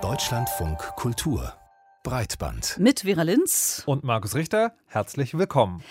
Deutschlandfunk Kultur Breitband. Mit Vera Linz und Markus Richter. Herzlich willkommen.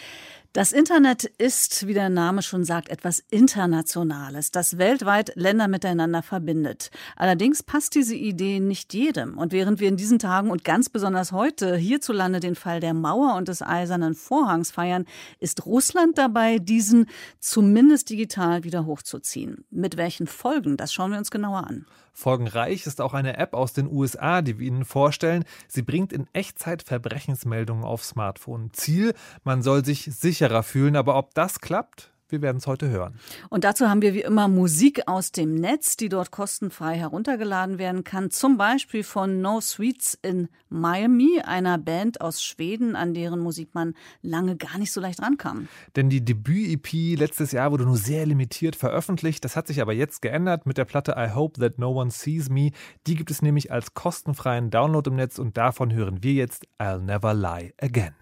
Das Internet ist, wie der Name schon sagt, etwas Internationales, das weltweit Länder miteinander verbindet. Allerdings passt diese Idee nicht jedem. Und während wir in diesen Tagen und ganz besonders heute hierzulande den Fall der Mauer und des Eisernen Vorhangs feiern, ist Russland dabei, diesen zumindest digital wieder hochzuziehen. Mit welchen Folgen, das schauen wir uns genauer an. Folgenreich ist auch eine App aus den USA, die wir Ihnen vorstellen. Sie bringt in Echtzeit Verbrechensmeldungen auf Smartphone. Ziel, man soll sich sicherer fühlen, aber ob das klappt, wir werden es heute hören. Und dazu haben wir wie immer Musik aus dem Netz, die dort kostenfrei heruntergeladen werden kann. Zum Beispiel von No Sweets in Miami, einer Band aus Schweden, an deren Musik man lange gar nicht so leicht rankam. Denn die Debüt-EP letztes Jahr wurde nur sehr limitiert veröffentlicht. Das hat sich aber jetzt geändert mit der Platte I Hope That No One Sees Me. Die gibt es nämlich als kostenfreien Download im Netz und davon hören wir jetzt I'll Never Lie Again.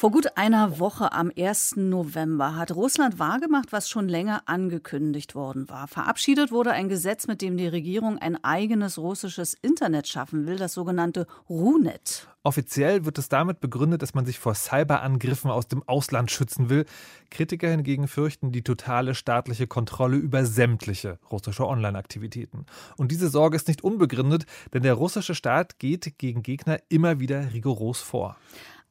Vor gut einer Woche am 1. November hat Russland wahrgemacht, was schon länger angekündigt worden war. Verabschiedet wurde ein Gesetz, mit dem die Regierung ein eigenes russisches Internet schaffen will, das sogenannte RUNET. Offiziell wird es damit begründet, dass man sich vor Cyberangriffen aus dem Ausland schützen will. Kritiker hingegen fürchten die totale staatliche Kontrolle über sämtliche russische Online-Aktivitäten. Und diese Sorge ist nicht unbegründet, denn der russische Staat geht gegen Gegner immer wieder rigoros vor.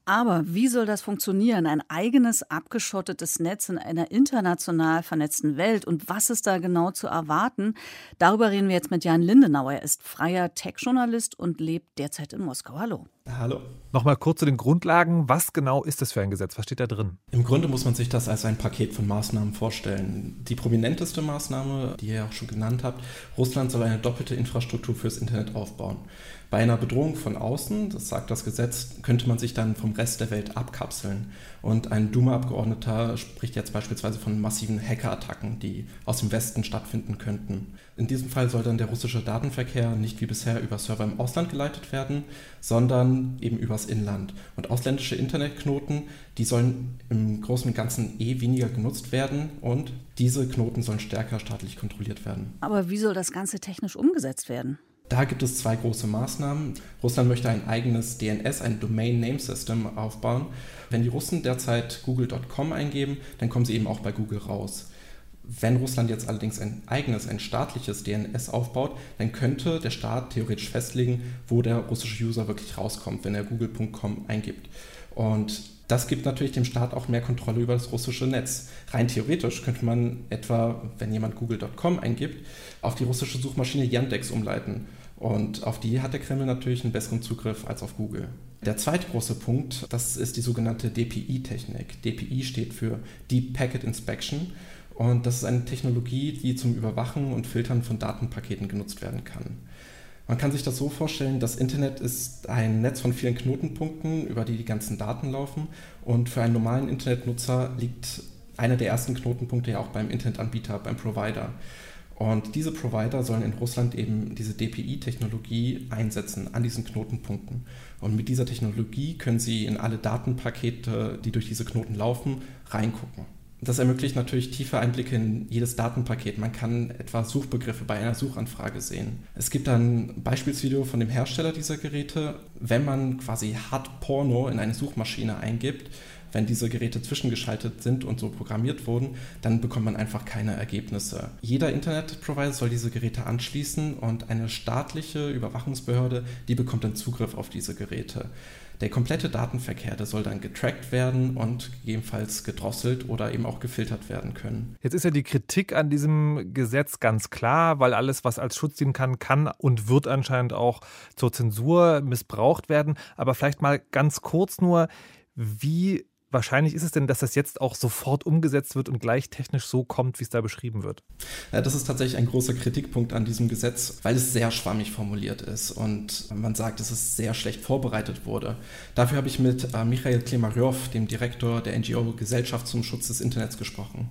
Aber wie soll das funktionieren? Ein eigenes abgeschottetes Netz in einer international vernetzten Welt. Und was ist da genau zu erwarten? Darüber reden wir jetzt mit Jan Lindenau. Er ist freier Tech-Journalist und lebt derzeit in Moskau. Hallo. Hallo. Nochmal kurz zu den Grundlagen. Was genau ist das für ein Gesetz? Was steht da drin? Im Grunde muss man sich das als ein Paket von Maßnahmen vorstellen. Die prominenteste Maßnahme, die ihr ja auch schon genannt habt, Russland soll eine doppelte Infrastruktur fürs Internet aufbauen. Bei einer Bedrohung von außen, das sagt das Gesetz, könnte man sich dann vom Rest der Welt abkapseln. Und ein Duma-Abgeordneter spricht jetzt beispielsweise von massiven Hackerattacken, die aus dem Westen stattfinden könnten. In diesem Fall soll dann der russische Datenverkehr nicht wie bisher über Server im Ausland geleitet werden, sondern eben übers Inland. Und ausländische Internetknoten, die sollen im Großen und Ganzen eh weniger genutzt werden und diese Knoten sollen stärker staatlich kontrolliert werden. Aber wie soll das Ganze technisch umgesetzt werden? Da gibt es zwei große Maßnahmen. Russland möchte ein eigenes DNS, ein Domain Name System aufbauen. Wenn die Russen derzeit google.com eingeben, dann kommen sie eben auch bei Google raus. Wenn Russland jetzt allerdings ein eigenes, ein staatliches DNS aufbaut, dann könnte der Staat theoretisch festlegen, wo der russische User wirklich rauskommt, wenn er google.com eingibt. Und das gibt natürlich dem Staat auch mehr Kontrolle über das russische Netz. Rein theoretisch könnte man etwa, wenn jemand google.com eingibt, auf die russische Suchmaschine Yandex umleiten und auf die hat der Kreml natürlich einen besseren Zugriff als auf Google. Der zweite große Punkt, das ist die sogenannte DPI-Technik. DPI steht für Deep Packet Inspection und das ist eine Technologie, die zum Überwachen und Filtern von Datenpaketen genutzt werden kann. Man kann sich das so vorstellen, das Internet ist ein Netz von vielen Knotenpunkten, über die die ganzen Daten laufen und für einen normalen Internetnutzer liegt einer der ersten Knotenpunkte ja auch beim Internetanbieter, beim Provider. Und diese Provider sollen in Russland eben diese DPI-Technologie einsetzen an diesen Knotenpunkten. Und mit dieser Technologie können sie in alle Datenpakete, die durch diese Knoten laufen, reingucken. Das ermöglicht natürlich tiefe Einblicke in jedes Datenpaket. Man kann etwa Suchbegriffe bei einer Suchanfrage sehen. Es gibt ein Beispielsvideo von dem Hersteller dieser Geräte. Wenn man quasi Hard Porno in eine Suchmaschine eingibt, wenn diese Geräte zwischengeschaltet sind und so programmiert wurden, dann bekommt man einfach keine Ergebnisse. Jeder Internetprovider soll diese Geräte anschließen und eine staatliche Überwachungsbehörde, die bekommt dann Zugriff auf diese Geräte. Der komplette Datenverkehr, der soll dann getrackt werden und gegebenenfalls gedrosselt oder eben auch gefiltert werden können. Jetzt ist ja die Kritik an diesem Gesetz ganz klar, weil alles, was als Schutz dienen kann, kann und wird anscheinend auch zur Zensur missbraucht werden. Aber vielleicht mal ganz kurz nur, wie wahrscheinlich ist es denn, dass das jetzt auch sofort umgesetzt wird und gleich technisch so kommt, wie es da beschrieben wird? Ja, das ist tatsächlich ein großer Kritikpunkt an diesem Gesetz, weil es sehr schwammig formuliert ist und man sagt, dass es sehr schlecht vorbereitet wurde. Dafür habe ich mit äh, Michael Klemaryov, dem Direktor der NGO Gesellschaft zum Schutz des Internets, gesprochen.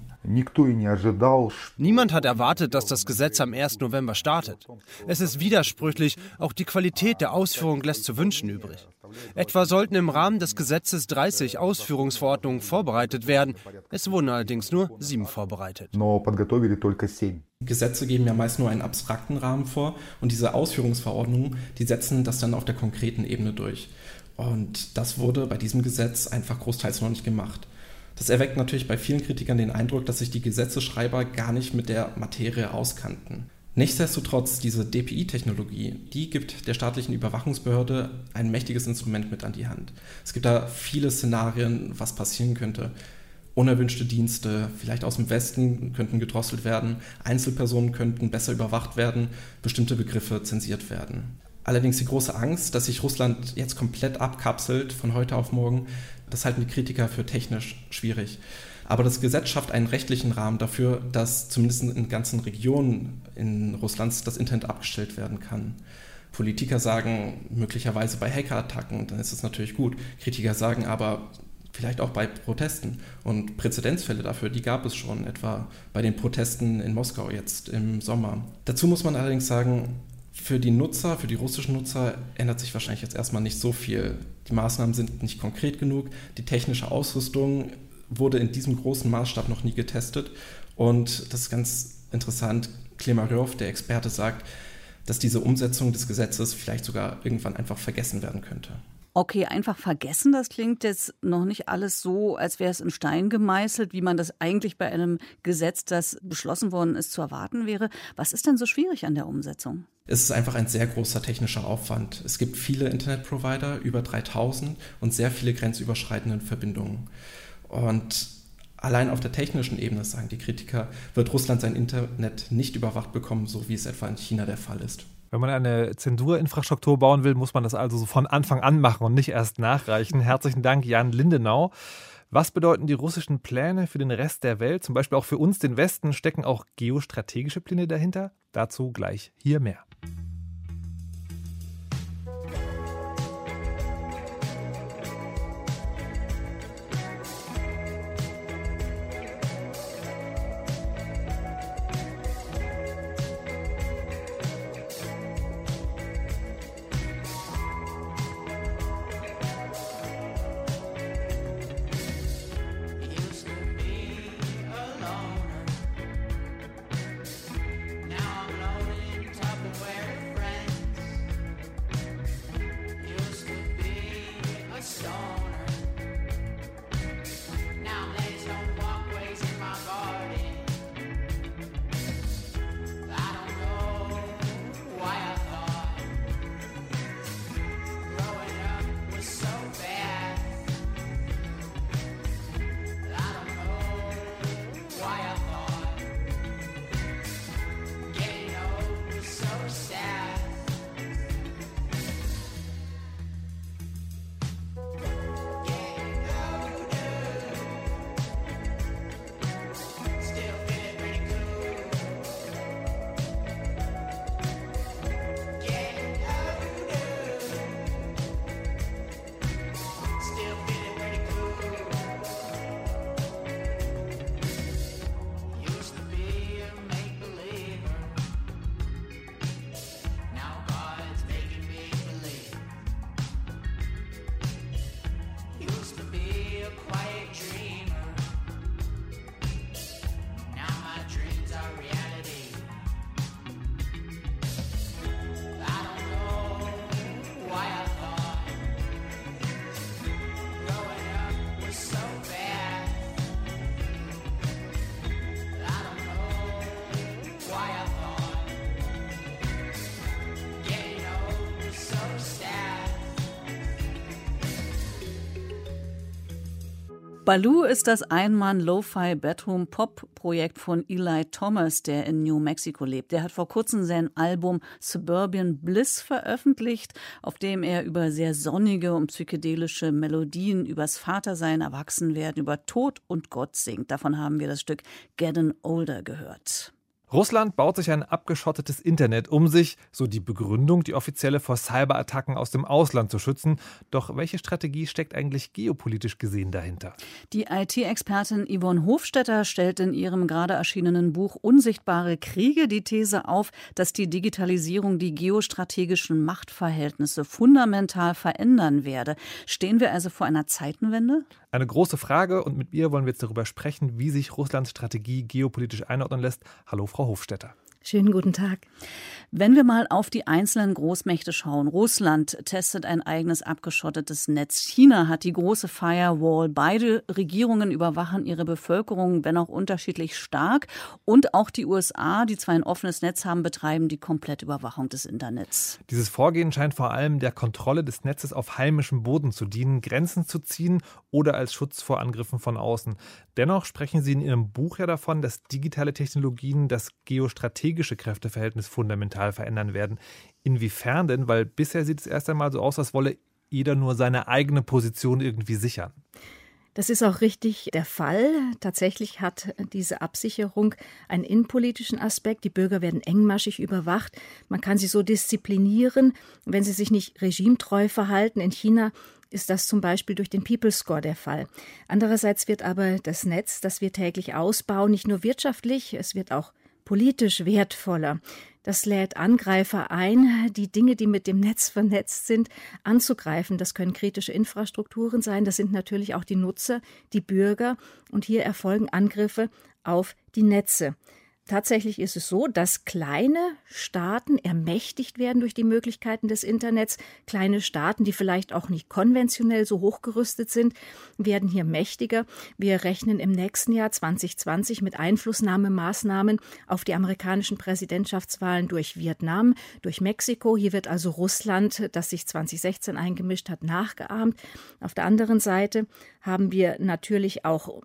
Niemand hat erwartet, dass das Gesetz am 1. November startet. Es ist widersprüchlich, auch die Qualität der Ausführung lässt zu wünschen übrig. Etwa sollten im Rahmen des Gesetzes 30 Ausführungsverordnungen vorbereitet werden. Es wurden allerdings nur sieben vorbereitet. Gesetze geben ja meist nur einen abstrakten Rahmen vor und diese Ausführungsverordnungen, die setzen das dann auf der konkreten Ebene durch. Und das wurde bei diesem Gesetz einfach großteils noch nicht gemacht. Das erweckt natürlich bei vielen Kritikern den Eindruck, dass sich die Gesetzeschreiber gar nicht mit der Materie auskannten. Nichtsdestotrotz, diese DPI-Technologie, die gibt der staatlichen Überwachungsbehörde ein mächtiges Instrument mit an die Hand. Es gibt da viele Szenarien, was passieren könnte. Unerwünschte Dienste, vielleicht aus dem Westen, könnten gedrosselt werden, Einzelpersonen könnten besser überwacht werden, bestimmte Begriffe zensiert werden. Allerdings die große Angst, dass sich Russland jetzt komplett abkapselt von heute auf morgen, das halten die Kritiker für technisch schwierig. Aber das Gesetz schafft einen rechtlichen Rahmen dafür, dass zumindest in ganzen Regionen in Russlands das Internet abgestellt werden kann. Politiker sagen möglicherweise bei Hackerattacken, dann ist es natürlich gut. Kritiker sagen aber vielleicht auch bei Protesten. Und Präzedenzfälle dafür, die gab es schon, etwa bei den Protesten in Moskau jetzt im Sommer. Dazu muss man allerdings sagen, für die Nutzer, für die russischen Nutzer ändert sich wahrscheinlich jetzt erstmal nicht so viel. Die Maßnahmen sind nicht konkret genug, die technische Ausrüstung wurde in diesem großen Maßstab noch nie getestet. Und das ist ganz interessant. Klemarov, der Experte, sagt, dass diese Umsetzung des Gesetzes vielleicht sogar irgendwann einfach vergessen werden könnte. Okay, einfach vergessen, das klingt jetzt noch nicht alles so, als wäre es in Stein gemeißelt, wie man das eigentlich bei einem Gesetz, das beschlossen worden ist, zu erwarten wäre. Was ist denn so schwierig an der Umsetzung? Es ist einfach ein sehr großer technischer Aufwand. Es gibt viele Internetprovider, über 3000 und sehr viele grenzüberschreitende Verbindungen. Und allein auf der technischen Ebene, sagen die Kritiker, wird Russland sein Internet nicht überwacht bekommen, so wie es etwa in China der Fall ist. Wenn man eine Zensurinfrastruktur bauen will, muss man das also so von Anfang an machen und nicht erst nachreichen. Herzlichen Dank, Jan Lindenau. Was bedeuten die russischen Pläne für den Rest der Welt? Zum Beispiel auch für uns, den Westen, stecken auch geostrategische Pläne dahinter? Dazu gleich hier mehr. Baloo ist das Einmann-Lo-Fi-Bedroom-Pop-Projekt von Eli Thomas, der in New Mexico lebt. Der hat vor kurzem sein Album Suburban Bliss veröffentlicht, auf dem er über sehr sonnige und psychedelische Melodien übers Vatersein, Erwachsenwerden, über Tod und Gott singt. Davon haben wir das Stück Getting Older gehört. Russland baut sich ein abgeschottetes Internet, um sich, so die Begründung, die offizielle vor Cyberattacken aus dem Ausland zu schützen. Doch welche Strategie steckt eigentlich geopolitisch gesehen dahinter? Die IT-Expertin Yvonne Hofstetter stellt in ihrem gerade erschienenen Buch Unsichtbare Kriege die These auf, dass die Digitalisierung die geostrategischen Machtverhältnisse fundamental verändern werde. Stehen wir also vor einer Zeitenwende? Eine große Frage und mit ihr wollen wir jetzt darüber sprechen, wie sich Russlands Strategie geopolitisch einordnen lässt. Hallo, Frau Hofstetter. Schönen guten Tag. Wenn wir mal auf die einzelnen Großmächte schauen. Russland testet ein eigenes abgeschottetes Netz. China hat die große Firewall. Beide Regierungen überwachen ihre Bevölkerung, wenn auch unterschiedlich stark. Und auch die USA, die zwar ein offenes Netz haben, betreiben die komplette Überwachung des Internets. Dieses Vorgehen scheint vor allem der Kontrolle des Netzes auf heimischem Boden zu dienen, Grenzen zu ziehen oder als Schutz vor Angriffen von außen. Dennoch sprechen Sie in Ihrem Buch ja davon, dass digitale Technologien das geostrategische Kräfteverhältnis fundamental verändern werden. Inwiefern denn? Weil bisher sieht es erst einmal so aus, als wolle jeder nur seine eigene Position irgendwie sichern. Das ist auch richtig der Fall. Tatsächlich hat diese Absicherung einen innenpolitischen Aspekt. Die Bürger werden engmaschig überwacht. Man kann sie so disziplinieren, wenn sie sich nicht regimetreu verhalten. In China ist das zum Beispiel durch den People Score der Fall. Andererseits wird aber das Netz, das wir täglich ausbauen, nicht nur wirtschaftlich, es wird auch politisch wertvoller. Das lädt Angreifer ein, die Dinge, die mit dem Netz vernetzt sind, anzugreifen. Das können kritische Infrastrukturen sein, das sind natürlich auch die Nutzer, die Bürger, und hier erfolgen Angriffe auf die Netze. Tatsächlich ist es so, dass kleine Staaten ermächtigt werden durch die Möglichkeiten des Internets. Kleine Staaten, die vielleicht auch nicht konventionell so hochgerüstet sind, werden hier mächtiger. Wir rechnen im nächsten Jahr 2020 mit Einflussnahmemaßnahmen auf die amerikanischen Präsidentschaftswahlen durch Vietnam, durch Mexiko. Hier wird also Russland, das sich 2016 eingemischt hat, nachgeahmt. Auf der anderen Seite haben wir natürlich auch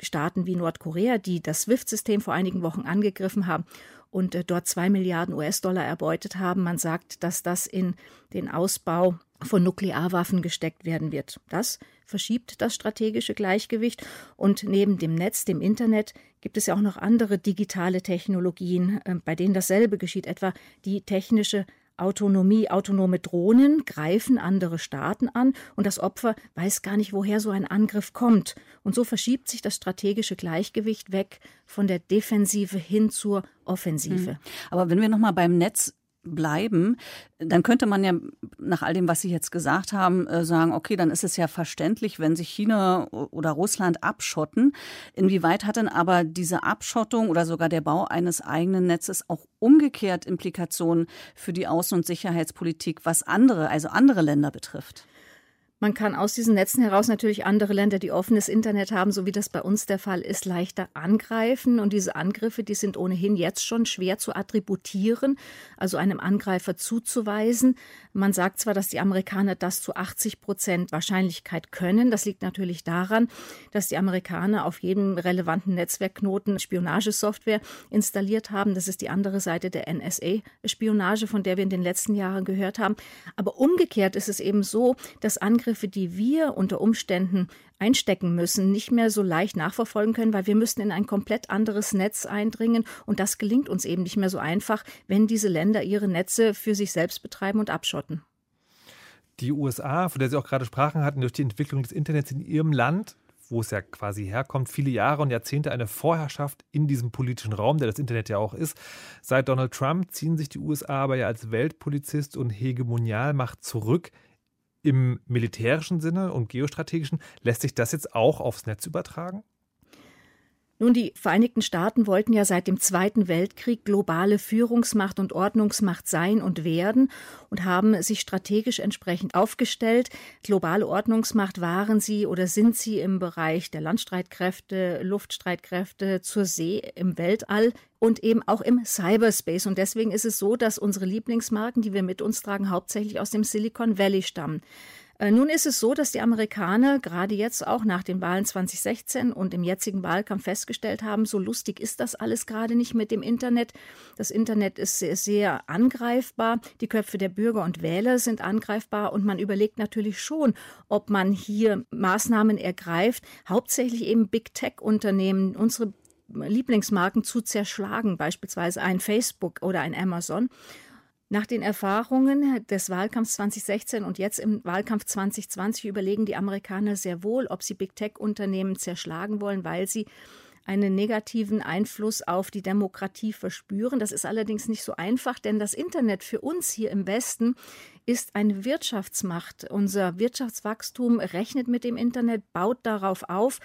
Staaten wie Nordkorea, die das SWIFT-System vor einigen Wochen angegriffen haben und äh, dort zwei Milliarden US-Dollar erbeutet haben. Man sagt, dass das in den Ausbau von Nuklearwaffen gesteckt werden wird. Das verschiebt das strategische Gleichgewicht. Und neben dem Netz, dem Internet, gibt es ja auch noch andere digitale Technologien, äh, bei denen dasselbe geschieht, etwa die technische Autonomie, autonome Drohnen greifen andere Staaten an und das Opfer weiß gar nicht, woher so ein Angriff kommt. Und so verschiebt sich das strategische Gleichgewicht weg von der Defensive hin zur Offensive. Mhm. Aber wenn wir nochmal beim Netz bleiben, dann könnte man ja nach all dem, was Sie jetzt gesagt haben, äh, sagen, okay, dann ist es ja verständlich, wenn sich China oder Russland abschotten. Inwieweit hat denn aber diese Abschottung oder sogar der Bau eines eigenen Netzes auch umgekehrt Implikationen für die Außen- und Sicherheitspolitik, was andere, also andere Länder betrifft? Man kann aus diesen Netzen heraus natürlich andere Länder, die offenes Internet haben, so wie das bei uns der Fall ist, leichter angreifen. Und diese Angriffe, die sind ohnehin jetzt schon schwer zu attributieren, also einem Angreifer zuzuweisen. Man sagt zwar, dass die Amerikaner das zu 80 Prozent Wahrscheinlichkeit können. Das liegt natürlich daran, dass die Amerikaner auf jedem relevanten Netzwerkknoten Spionagesoftware installiert haben. Das ist die andere Seite der NSA-Spionage, von der wir in den letzten Jahren gehört haben. Aber umgekehrt ist es eben so, dass Angriffe Angriffe, die wir unter Umständen einstecken müssen, nicht mehr so leicht nachverfolgen können, weil wir müssten in ein komplett anderes Netz eindringen und das gelingt uns eben nicht mehr so einfach, wenn diese Länder ihre Netze für sich selbst betreiben und abschotten. Die USA, von der Sie auch gerade sprachen, hatten durch die Entwicklung des Internets in ihrem Land wo es ja quasi herkommt, viele Jahre und Jahrzehnte eine Vorherrschaft in diesem politischen Raum, der das Internet ja auch ist. Seit Donald Trump ziehen sich die USA aber ja als Weltpolizist und Hegemonialmacht zurück. Im militärischen Sinne und geostrategischen lässt sich das jetzt auch aufs Netz übertragen? Nun, die Vereinigten Staaten wollten ja seit dem Zweiten Weltkrieg globale Führungsmacht und Ordnungsmacht sein und werden und haben sich strategisch entsprechend aufgestellt. Globale Ordnungsmacht waren sie oder sind sie im Bereich der Landstreitkräfte, Luftstreitkräfte, zur See, im Weltall und eben auch im Cyberspace. Und deswegen ist es so, dass unsere Lieblingsmarken, die wir mit uns tragen, hauptsächlich aus dem Silicon Valley stammen. Äh, nun ist es so, dass die Amerikaner gerade jetzt auch nach den Wahlen 2016 und im jetzigen Wahlkampf festgestellt haben, so lustig ist das alles gerade nicht mit dem Internet. Das Internet ist sehr, sehr angreifbar. Die Köpfe der Bürger und Wähler sind angreifbar und man überlegt natürlich schon, ob man hier Maßnahmen ergreift, hauptsächlich eben Big Tech-Unternehmen, unsere Lieblingsmarken zu zerschlagen, beispielsweise ein Facebook oder ein Amazon. Nach den Erfahrungen des Wahlkampfs 2016 und jetzt im Wahlkampf 2020 überlegen die Amerikaner sehr wohl, ob sie Big Tech-Unternehmen zerschlagen wollen, weil sie einen negativen Einfluss auf die Demokratie verspüren. Das ist allerdings nicht so einfach, denn das Internet für uns hier im Westen ist eine Wirtschaftsmacht. Unser Wirtschaftswachstum rechnet mit dem Internet, baut darauf auf.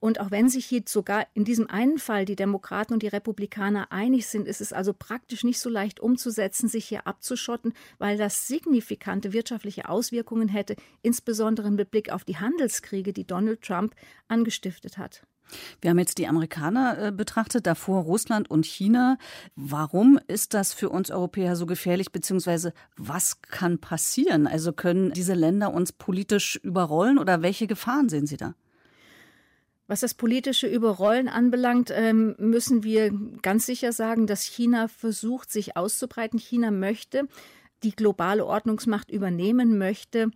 Und auch wenn sich hier sogar in diesem einen Fall die Demokraten und die Republikaner einig sind, ist es also praktisch nicht so leicht umzusetzen, sich hier abzuschotten, weil das signifikante wirtschaftliche Auswirkungen hätte, insbesondere mit Blick auf die Handelskriege, die Donald Trump angestiftet hat. Wir haben jetzt die Amerikaner äh, betrachtet, davor Russland und China. Warum ist das für uns Europäer so gefährlich, beziehungsweise was kann passieren? Also können diese Länder uns politisch überrollen oder welche Gefahren sehen Sie da? Was das politische Überrollen anbelangt, ähm, müssen wir ganz sicher sagen, dass China versucht, sich auszubreiten. China möchte die globale Ordnungsmacht übernehmen, möchte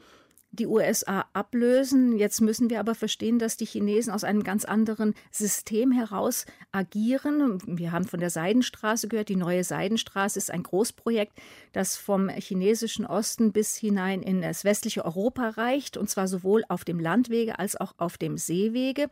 die USA ablösen. Jetzt müssen wir aber verstehen, dass die Chinesen aus einem ganz anderen System heraus agieren. Wir haben von der Seidenstraße gehört. Die neue Seidenstraße ist ein Großprojekt, das vom chinesischen Osten bis hinein in das westliche Europa reicht, und zwar sowohl auf dem Landwege als auch auf dem Seewege.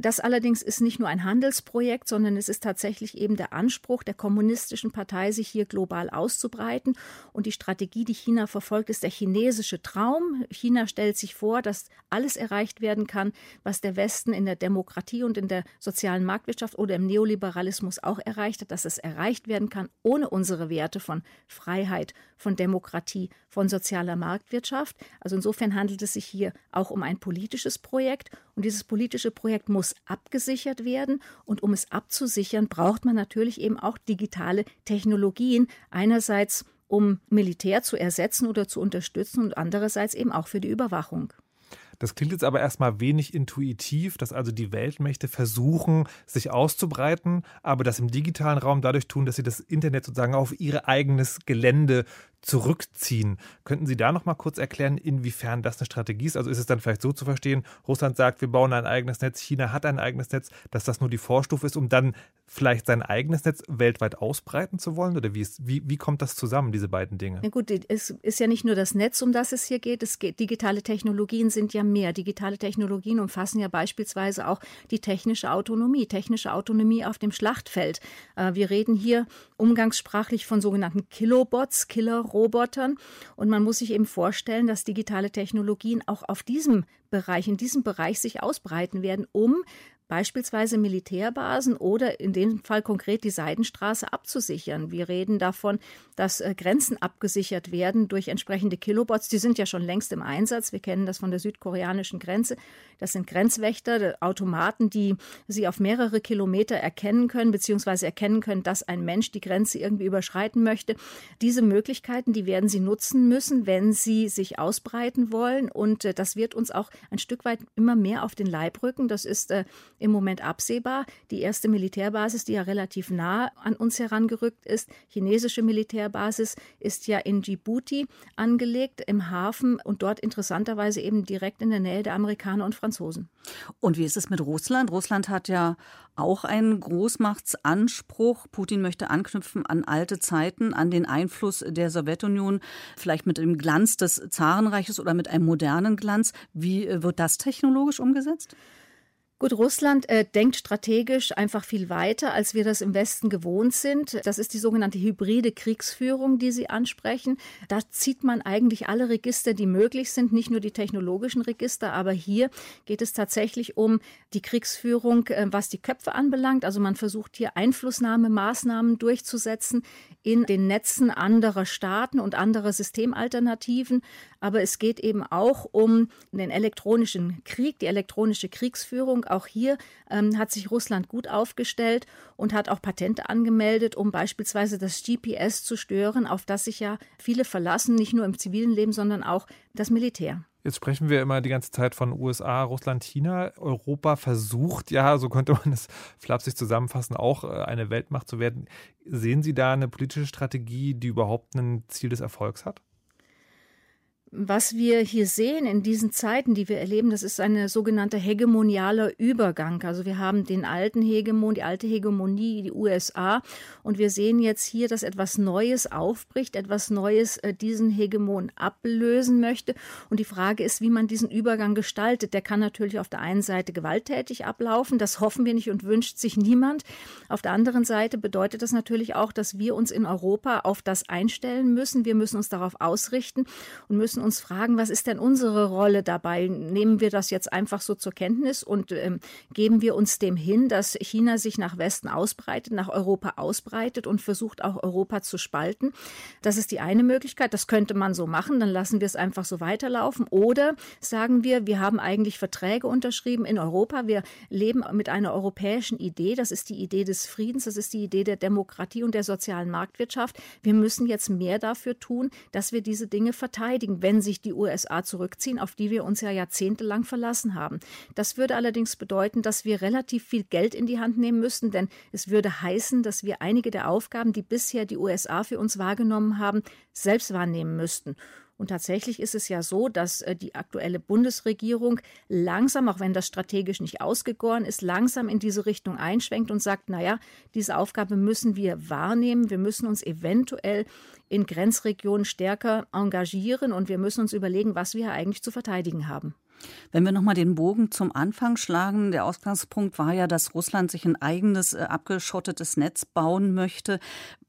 Das allerdings ist nicht nur ein Handelsprojekt, sondern es ist tatsächlich eben der Anspruch der kommunistischen Partei, sich hier global auszubreiten. Und die Strategie, die China verfolgt, ist der chinesische Traum. China stellt sich vor, dass alles erreicht werden kann, was der Westen in der Demokratie und in der sozialen Marktwirtschaft oder im Neoliberalismus auch erreicht hat, dass es erreicht werden kann ohne unsere Werte von Freiheit, von Demokratie, von sozialer Marktwirtschaft. Also insofern handelt es sich hier auch um ein politisches Projekt. Und dieses politische Projekt muss abgesichert werden. Und um es abzusichern, braucht man natürlich eben auch digitale Technologien. Einerseits um Militär zu ersetzen oder zu unterstützen und andererseits eben auch für die Überwachung. Das klingt jetzt aber erstmal wenig intuitiv, dass also die Weltmächte versuchen, sich auszubreiten, aber das im digitalen Raum dadurch tun, dass sie das Internet sozusagen auf ihr eigenes Gelände zurückziehen. Könnten Sie da noch mal kurz erklären, inwiefern das eine Strategie ist? Also ist es dann vielleicht so zu verstehen, Russland sagt, wir bauen ein eigenes Netz, China hat ein eigenes Netz, dass das nur die Vorstufe ist, um dann vielleicht sein eigenes Netz weltweit ausbreiten zu wollen? Oder wie, ist, wie, wie kommt das zusammen, diese beiden Dinge? Na gut, es ist ja nicht nur das Netz, um das es hier geht. Es geht digitale Technologien sind ja mehr. Digitale Technologien umfassen ja beispielsweise auch die technische Autonomie, technische Autonomie auf dem Schlachtfeld. Äh, wir reden hier umgangssprachlich von sogenannten Kilobots, Killer Robotern. Und man muss sich eben vorstellen, dass digitale Technologien auch auf diesem Bereich, in diesem Bereich sich ausbreiten werden, um beispielsweise Militärbasen oder in dem Fall konkret die Seidenstraße abzusichern. Wir reden davon, dass äh, Grenzen abgesichert werden durch entsprechende Kilobots. Die sind ja schon längst im Einsatz. Wir kennen das von der südkoreanischen Grenze. Das sind Grenzwächter, Automaten, die sie auf mehrere Kilometer erkennen können, beziehungsweise erkennen können, dass ein Mensch die Grenze irgendwie überschreiten möchte. Diese Möglichkeiten, die werden sie nutzen müssen, wenn sie sich ausbreiten wollen. Und äh, das wird uns auch ein Stück weit immer mehr auf den Leib rücken. Das ist äh, im Moment absehbar. Die erste Militärbasis, die ja relativ nah an uns herangerückt ist, chinesische Militärbasis, ist ja in Djibouti angelegt, im Hafen und dort interessanterweise eben direkt in der Nähe der Amerikaner und Franzosen. Und wie ist es mit Russland? Russland hat ja auch einen Großmachtsanspruch. Putin möchte anknüpfen an alte Zeiten, an den Einfluss der Sowjetunion, vielleicht mit dem Glanz des Zarenreiches oder mit einem modernen Glanz. Wie äh, wird das technologisch umgesetzt? Gut, Russland äh, denkt strategisch einfach viel weiter, als wir das im Westen gewohnt sind. Das ist die sogenannte hybride Kriegsführung, die Sie ansprechen. Da zieht man eigentlich alle Register, die möglich sind, nicht nur die technologischen Register, aber hier geht es tatsächlich um die Kriegsführung, äh, was die Köpfe anbelangt. Also man versucht hier Einflussnahmemaßnahmen durchzusetzen in den Netzen anderer Staaten und anderer Systemalternativen. Aber es geht eben auch um den elektronischen Krieg, die elektronische Kriegsführung. Auch hier ähm, hat sich Russland gut aufgestellt und hat auch Patente angemeldet, um beispielsweise das GPS zu stören, auf das sich ja viele verlassen, nicht nur im zivilen Leben, sondern auch das Militär. Jetzt sprechen wir immer die ganze Zeit von USA, Russland, China. Europa versucht ja, so könnte man es flapsig zusammenfassen, auch äh, eine Weltmacht zu werden. Sehen Sie da eine politische Strategie, die überhaupt ein Ziel des Erfolgs hat? Was wir hier sehen in diesen Zeiten, die wir erleben, das ist ein sogenannter hegemonialer Übergang. Also wir haben den alten Hegemon, die alte Hegemonie, die USA, und wir sehen jetzt hier, dass etwas Neues aufbricht, etwas Neues äh, diesen Hegemon ablösen möchte. Und die Frage ist, wie man diesen Übergang gestaltet. Der kann natürlich auf der einen Seite gewalttätig ablaufen, das hoffen wir nicht und wünscht sich niemand. Auf der anderen Seite bedeutet das natürlich auch, dass wir uns in Europa auf das einstellen müssen. Wir müssen uns darauf ausrichten und müssen müssen uns fragen, was ist denn unsere Rolle dabei? Nehmen wir das jetzt einfach so zur Kenntnis und ähm, geben wir uns dem hin, dass China sich nach Westen ausbreitet, nach Europa ausbreitet und versucht auch Europa zu spalten? Das ist die eine Möglichkeit. Das könnte man so machen. Dann lassen wir es einfach so weiterlaufen. Oder sagen wir, wir haben eigentlich Verträge unterschrieben in Europa. Wir leben mit einer europäischen Idee. Das ist die Idee des Friedens. Das ist die Idee der Demokratie und der sozialen Marktwirtschaft. Wir müssen jetzt mehr dafür tun, dass wir diese Dinge verteidigen wenn sich die USA zurückziehen, auf die wir uns ja jahrzehntelang verlassen haben. Das würde allerdings bedeuten, dass wir relativ viel Geld in die Hand nehmen müssten, denn es würde heißen, dass wir einige der Aufgaben, die bisher die USA für uns wahrgenommen haben, selbst wahrnehmen müssten. Und tatsächlich ist es ja so, dass äh, die aktuelle Bundesregierung langsam, auch wenn das strategisch nicht ausgegoren ist, langsam in diese Richtung einschwenkt und sagt, naja, diese Aufgabe müssen wir wahrnehmen. Wir müssen uns eventuell in Grenzregionen stärker engagieren und wir müssen uns überlegen, was wir eigentlich zu verteidigen haben. Wenn wir nochmal den Bogen zum Anfang schlagen, der Ausgangspunkt war ja, dass Russland sich ein eigenes äh, abgeschottetes Netz bauen möchte.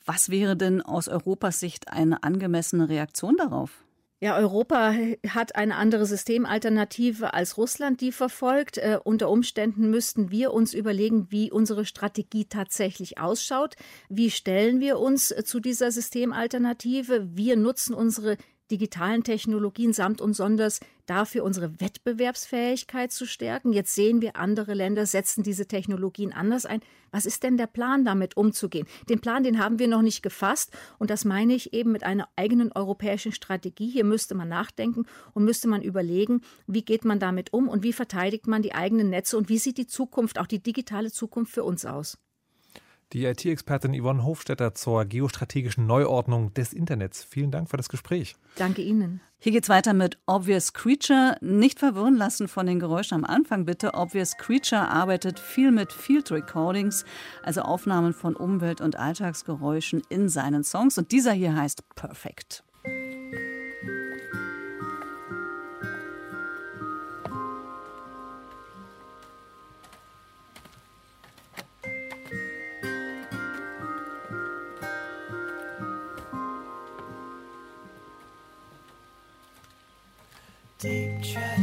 Was wäre denn aus Europas Sicht eine angemessene Reaktion darauf? Ja, Europa hat eine andere Systemalternative als Russland, die verfolgt. Äh, unter Umständen müssten wir uns überlegen, wie unsere Strategie tatsächlich ausschaut. Wie stellen wir uns äh, zu dieser Systemalternative? Wir nutzen unsere digitalen Technologien samt und sonders dafür unsere Wettbewerbsfähigkeit zu stärken. Jetzt sehen wir, andere Länder setzen diese Technologien anders ein. Was ist denn der Plan, damit umzugehen? Den Plan, den haben wir noch nicht gefasst. Und das meine ich eben mit einer eigenen europäischen Strategie. Hier müsste man nachdenken und müsste man überlegen, wie geht man damit um und wie verteidigt man die eigenen Netze und wie sieht die Zukunft, auch die digitale Zukunft für uns aus? Die IT-Expertin Yvonne Hofstetter zur geostrategischen Neuordnung des Internets. Vielen Dank für das Gespräch. Danke Ihnen. Hier geht's weiter mit Obvious Creature. Nicht verwirren lassen von den Geräuschen am Anfang bitte. Obvious Creature arbeitet viel mit Field Recordings, also Aufnahmen von Umwelt- und Alltagsgeräuschen in seinen Songs. Und dieser hier heißt Perfect. Deep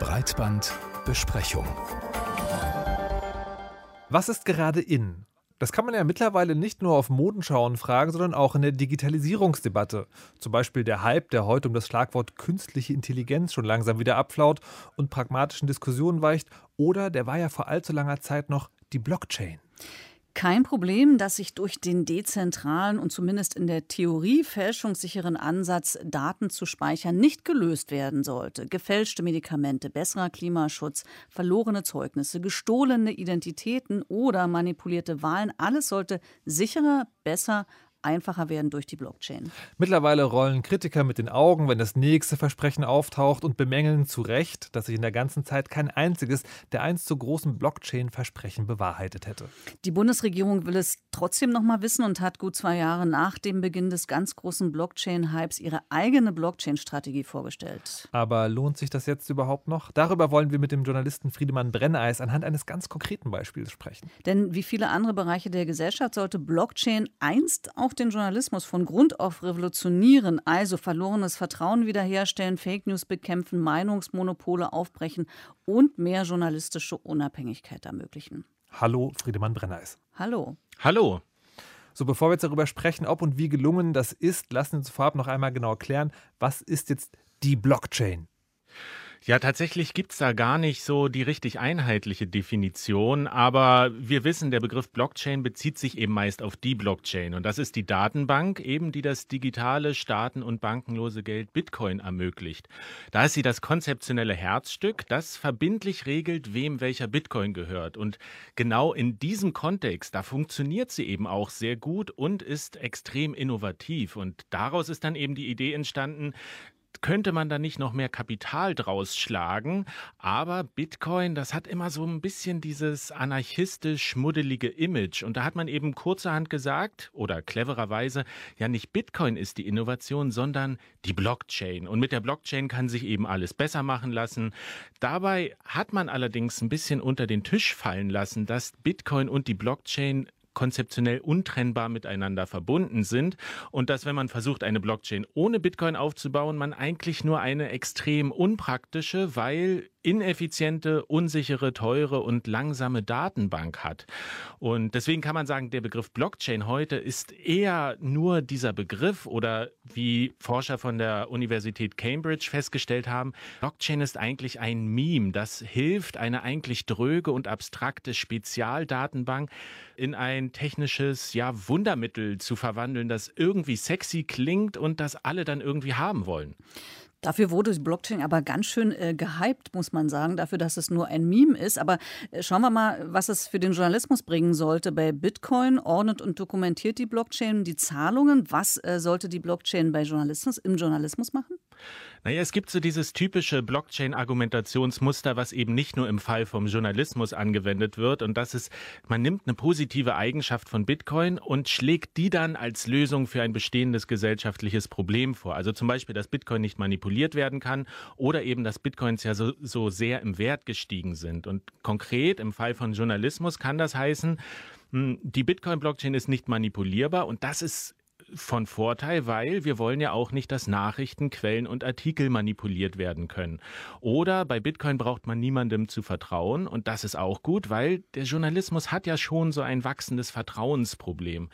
Breitbandbesprechung. Was ist gerade in? Das kann man ja mittlerweile nicht nur auf Modenschauen fragen, sondern auch in der Digitalisierungsdebatte. Zum Beispiel der Hype, der heute um das Schlagwort künstliche Intelligenz schon langsam wieder abflaut und pragmatischen Diskussionen weicht. Oder der war ja vor allzu langer Zeit noch die Blockchain. Kein Problem, das sich durch den dezentralen und zumindest in der Theorie fälschungssicheren Ansatz, Daten zu speichern, nicht gelöst werden sollte. Gefälschte Medikamente, besserer Klimaschutz, verlorene Zeugnisse, gestohlene Identitäten oder manipulierte Wahlen, alles sollte sicherer, besser, einfacher werden durch die Blockchain. Mittlerweile rollen Kritiker mit den Augen, wenn das nächste Versprechen auftaucht und bemängeln zu Recht, dass sich in der ganzen Zeit kein einziges der einst so großen Blockchain-Versprechen bewahrheitet hätte. Die Bundesregierung will es trotzdem noch mal wissen und hat gut zwei Jahre nach dem Beginn des ganz großen Blockchain-Hypes ihre eigene Blockchain-Strategie vorgestellt. Aber lohnt sich das jetzt überhaupt noch? Darüber wollen wir mit dem Journalisten Friedemann Brenneis anhand eines ganz konkreten Beispiels sprechen. Denn wie viele andere Bereiche der Gesellschaft sollte Blockchain einst auch auch den Journalismus von Grund auf revolutionieren, also verlorenes Vertrauen wiederherstellen, Fake News bekämpfen, Meinungsmonopole aufbrechen und mehr journalistische Unabhängigkeit ermöglichen. Hallo, Friedemann Brenneis. Hallo. Hallo. So, bevor wir jetzt darüber sprechen, ob und wie gelungen das ist, lassen wir uns vorab noch einmal genau klären, was ist jetzt die Blockchain? Ja, tatsächlich gibt's da gar nicht so die richtig einheitliche Definition, aber wir wissen, der Begriff Blockchain bezieht sich eben meist auf die Blockchain. Und das ist die Datenbank, eben die das digitale, staaten- und bankenlose Geld Bitcoin ermöglicht. Da ist sie das konzeptionelle Herzstück, das verbindlich regelt, wem welcher Bitcoin gehört. Und genau in diesem Kontext, da funktioniert sie eben auch sehr gut und ist extrem innovativ. Und daraus ist dann eben die Idee entstanden, könnte man da nicht noch mehr Kapital draus schlagen. Aber Bitcoin, das hat immer so ein bisschen dieses anarchistisch-schmuddelige Image. Und da hat man eben kurzerhand gesagt, oder clevererweise, ja nicht Bitcoin ist die Innovation, sondern die Blockchain. Und mit der Blockchain kann sich eben alles besser machen lassen. Dabei hat man allerdings ein bisschen unter den Tisch fallen lassen, dass Bitcoin und die Blockchain konzeptionell untrennbar miteinander verbunden sind. Und dass, wenn man versucht, eine Blockchain ohne Bitcoin aufzubauen, man eigentlich nur eine extrem unpraktische, weil ineffiziente, unsichere, teure und langsame Datenbank hat. Und deswegen kann man sagen, der Begriff Blockchain heute ist eher nur dieser Begriff oder wie Forscher von der Universität Cambridge festgestellt haben, Blockchain ist eigentlich ein Meme, das hilft, eine eigentlich dröge und abstrakte Spezialdatenbank in ein technisches, ja, Wundermittel zu verwandeln, das irgendwie sexy klingt und das alle dann irgendwie haben wollen. Dafür wurde Blockchain aber ganz schön äh, gehypt, muss man sagen, dafür, dass es nur ein Meme ist. Aber äh, schauen wir mal, was es für den Journalismus bringen sollte. Bei Bitcoin ordnet und dokumentiert die Blockchain die Zahlungen. Was äh, sollte die Blockchain bei Journalismus im Journalismus machen? Naja, es gibt so dieses typische Blockchain-Argumentationsmuster, was eben nicht nur im Fall vom Journalismus angewendet wird. Und das ist, man nimmt eine positive Eigenschaft von Bitcoin und schlägt die dann als Lösung für ein bestehendes gesellschaftliches Problem vor. Also zum Beispiel, dass Bitcoin nicht manipuliert werden kann oder eben, dass Bitcoins ja so, so sehr im Wert gestiegen sind. Und konkret im Fall von Journalismus kann das heißen, hm, die Bitcoin-Blockchain ist nicht manipulierbar und das ist von Vorteil, weil wir wollen ja auch nicht, dass Nachrichten, Quellen und Artikel manipuliert werden können. Oder bei Bitcoin braucht man niemandem zu vertrauen und das ist auch gut, weil der Journalismus hat ja schon so ein wachsendes Vertrauensproblem.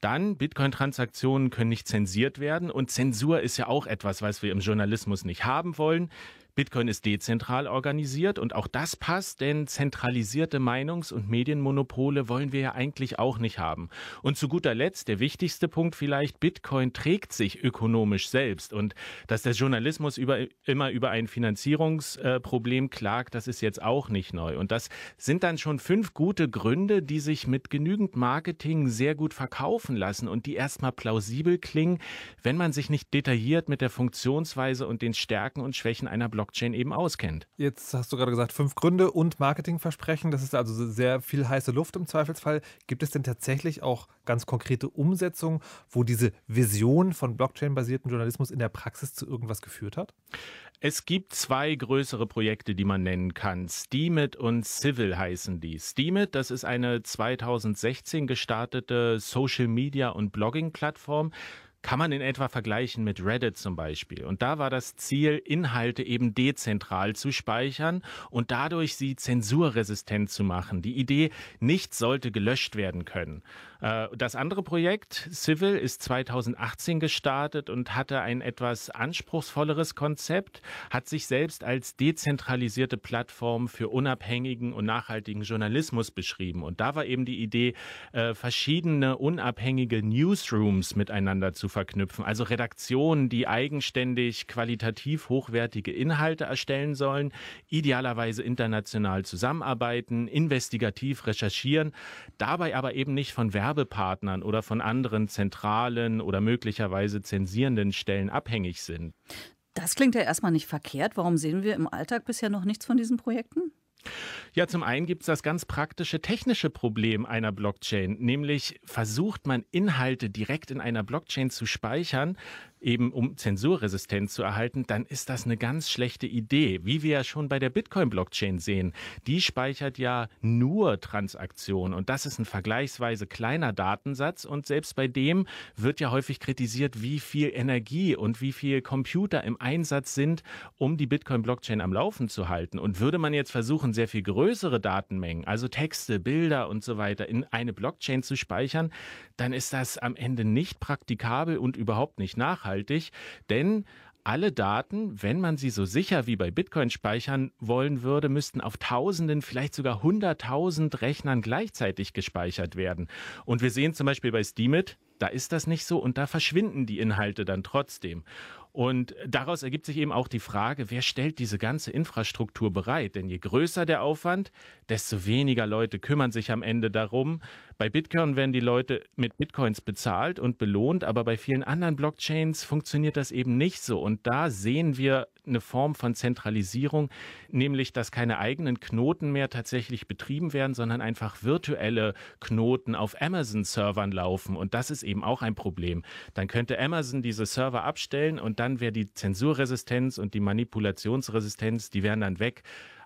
Dann Bitcoin-Transaktionen können nicht zensiert werden und Zensur ist ja auch etwas, was wir im Journalismus nicht haben wollen. Bitcoin ist dezentral organisiert und auch das passt, denn zentralisierte Meinungs- und Medienmonopole wollen wir ja eigentlich auch nicht haben. Und zu guter Letzt, der wichtigste Punkt vielleicht, Bitcoin trägt sich ökonomisch selbst und dass der Journalismus über, immer über ein Finanzierungsproblem klagt, das ist jetzt auch nicht neu. Und das sind dann schon fünf gute Gründe, die sich mit genügend Marketing sehr gut verkaufen lassen und die erstmal plausibel klingen, wenn man sich nicht detailliert mit der Funktionsweise und den Stärken und Schwächen einer Blockchain Blockchain eben auskennt. Jetzt hast du gerade gesagt, fünf Gründe und Marketingversprechen. Das ist also sehr viel heiße Luft im Zweifelsfall. Gibt es denn tatsächlich auch ganz konkrete Umsetzungen, wo diese Vision von Blockchain-basierten Journalismus in der Praxis zu irgendwas geführt hat? Es gibt zwei größere Projekte, die man nennen kann. Steemit und Civil heißen die. Steemit, das ist eine 2016 gestartete Social Media und Blogging Plattform kann man in etwa vergleichen mit Reddit zum Beispiel. Und da war das Ziel, Inhalte eben dezentral zu speichern und dadurch sie zensurresistent zu machen. Die Idee, nichts sollte gelöscht werden können. Äh, das andere Projekt, Civil, ist 2018 gestartet und hatte ein etwas anspruchsvolleres Konzept, hat sich selbst als dezentralisierte Plattform für unabhängigen und nachhaltigen Journalismus beschrieben. Und da war eben die Idee, äh, verschiedene unabhängige Newsrooms miteinander zu verknüpfen, also Redaktionen, die eigenständig qualitativ hochwertige Inhalte erstellen sollen, idealerweise international zusammenarbeiten, investigativ recherchieren, dabei aber eben nicht von Werbepartnern oder von anderen zentralen oder möglicherweise zensierenden Stellen abhängig sind. Das klingt ja erstmal nicht verkehrt. Warum sehen wir im Alltag bisher noch nichts von diesen Projekten? Ja, zum einen gibt es das ganz praktische technische Problem einer Blockchain, nämlich versucht man Inhalte direkt in einer Blockchain zu speichern, eben um Zensurresistenz zu erhalten, dann ist das eine ganz schlechte Idee. Wie wir ja schon bei der Bitcoin-Blockchain sehen, die speichert ja nur Transaktionen und das ist ein vergleichsweise kleiner Datensatz und selbst bei dem wird ja häufig kritisiert, wie viel Energie und wie viel Computer im Einsatz sind, um die Bitcoin-Blockchain am Laufen zu halten. Und würde man jetzt versuchen, sehr viel größere Datenmengen, also Texte, Bilder und so weiter, in eine Blockchain zu speichern, dann ist das am Ende nicht praktikabel und überhaupt nicht nachhaltig, denn alle Daten, wenn man sie so sicher wie bei Bitcoin speichern wollen würde, müssten auf Tausenden, vielleicht sogar Hunderttausend Rechnern gleichzeitig gespeichert werden. Und wir sehen zum Beispiel bei Steemit, da ist das nicht so und da verschwinden die Inhalte dann trotzdem. Und daraus ergibt sich eben auch die Frage, wer stellt diese ganze Infrastruktur bereit? Denn je größer der Aufwand, desto weniger Leute kümmern sich am Ende darum. Bei Bitcoin werden die Leute mit Bitcoins bezahlt und belohnt, aber bei vielen anderen Blockchains funktioniert das eben nicht so. Und da sehen wir eine Form von Zentralisierung, nämlich dass keine eigenen Knoten mehr tatsächlich betrieben werden, sondern einfach virtuelle Knoten auf Amazon-Servern laufen. Und das ist eben auch ein Problem. Dann könnte Amazon diese Server abstellen und dann wäre die Zensurresistenz und die Manipulationsresistenz, die wären dann weg.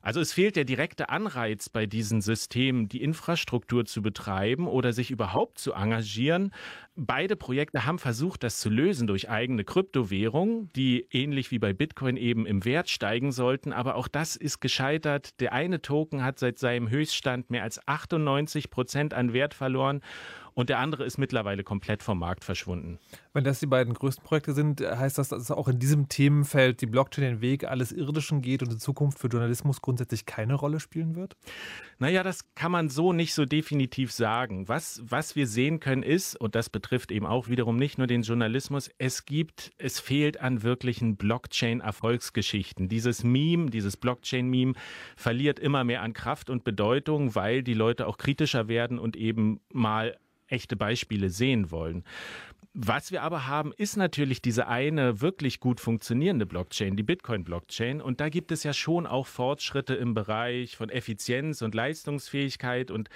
Also es fehlt der direkte Anreiz bei diesen Systemen, die Infrastruktur zu betreiben oder sich überhaupt zu engagieren. Beide Projekte haben versucht, das zu lösen durch eigene Kryptowährungen, die ähnlich wie bei Bitcoin eben im Wert steigen sollten. Aber auch das ist gescheitert. Der eine Token hat seit seinem Höchststand mehr als 98 Prozent an Wert verloren und der andere ist mittlerweile komplett vom Markt verschwunden. Wenn das die beiden größten Projekte sind, heißt das, dass auch in diesem Themenfeld die Blockchain den Weg alles Irdischen geht und in Zukunft für Journalismus grundsätzlich keine Rolle spielen wird? Naja, das kann man so nicht so definitiv sagen. Was, was wir sehen können ist, und das betrifft eben auch wiederum nicht nur den Journalismus, es gibt, es fehlt an wirklichen Blockchain-Erfolgsgeschichten. Dieses Meme, dieses Blockchain-Meme verliert immer mehr an Kraft und Bedeutung, weil die Leute auch kritischer werden und eben mal echte Beispiele sehen wollen. Was wir aber haben, ist natürlich diese eine wirklich gut funktionierende Blockchain, die Bitcoin-Blockchain. Und da gibt es ja schon auch Fortschritte im Bereich von Effizienz und Leistungsfähigkeit und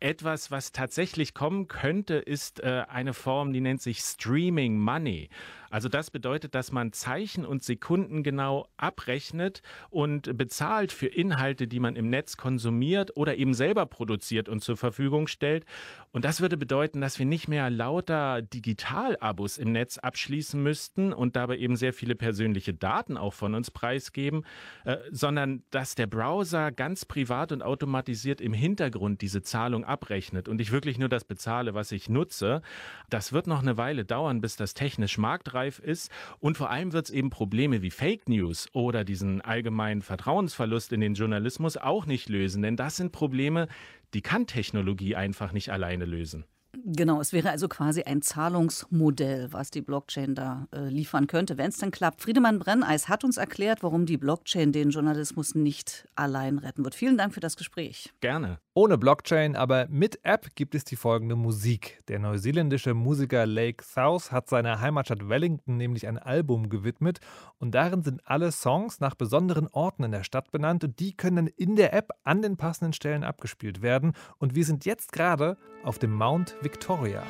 etwas, was tatsächlich kommen könnte, ist äh, eine Form, die nennt sich Streaming Money. Also das bedeutet, dass man Zeichen und Sekunden genau abrechnet und bezahlt für Inhalte, die man im Netz konsumiert oder eben selber produziert und zur Verfügung stellt. Und das würde bedeuten, dass wir nicht mehr lauter Digital-Abos im Netz abschließen müssten und dabei eben sehr viele persönliche Daten auch von uns preisgeben, äh, sondern dass der Browser ganz privat und automatisiert im Hintergrund diese Zahlung abrechnet und ich wirklich nur das bezahle, was ich nutze. Das wird noch eine Weile dauern, bis das technisch marktreif marktreif ist. Und vor allem wird es eben Probleme wie Fake News oder diesen allgemeinen Vertrauensverlust in den Journalismus auch nicht lösen. Denn das sind Probleme, die kann Technologie einfach nicht alleine lösen. Genau, es wäre also quasi ein Zahlungsmodell, was die Blockchain da äh, liefern könnte, wenn es dann klappt. Friedemann Brenneis hat uns erklärt, warum die Blockchain den Journalismus nicht allein retten wird. Vielen Dank für das Gespräch. Gerne. Ohne Blockchain, aber mit App gibt es die folgende Musik. Der neuseeländische Musiker Lake South hat seiner Heimatstadt Wellington nämlich ein Album gewidmet und darin sind alle Songs nach besonderen Orten in der Stadt benannt und die können in der App an den passenden Stellen abgespielt werden. Und wir sind jetzt gerade auf dem Mount Victoria.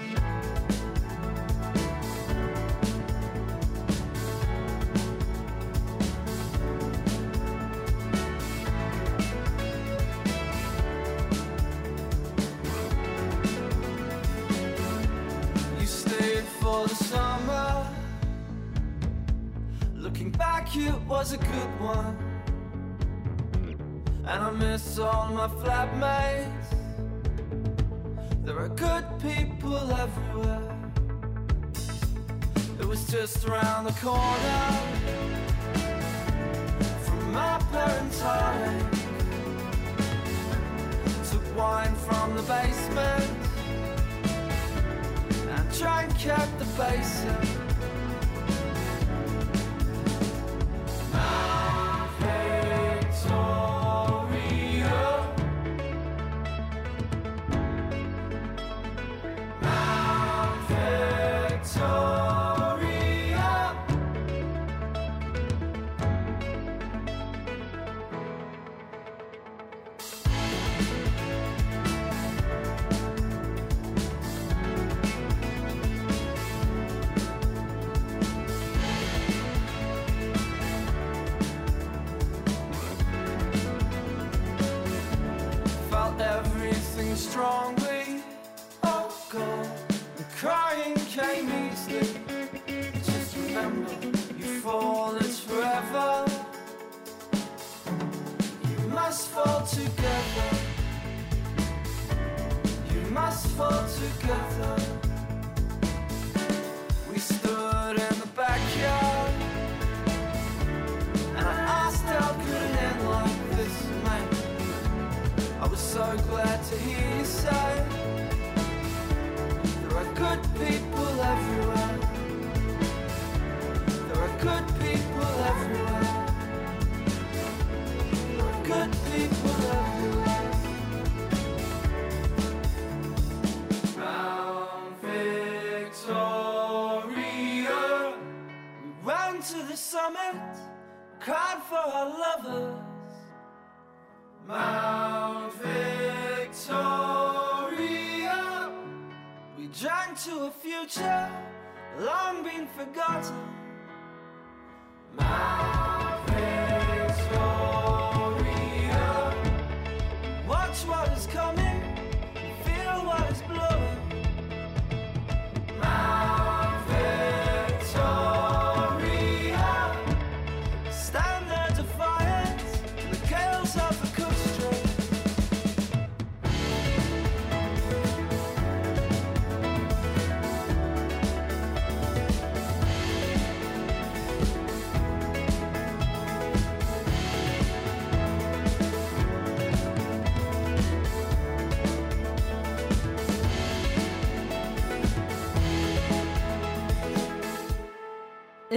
It was a good one. And I miss all my flatmates. There are good people everywhere. It was just around the corner from my parents' home. Took wine from the basement and drank at the basin. Mount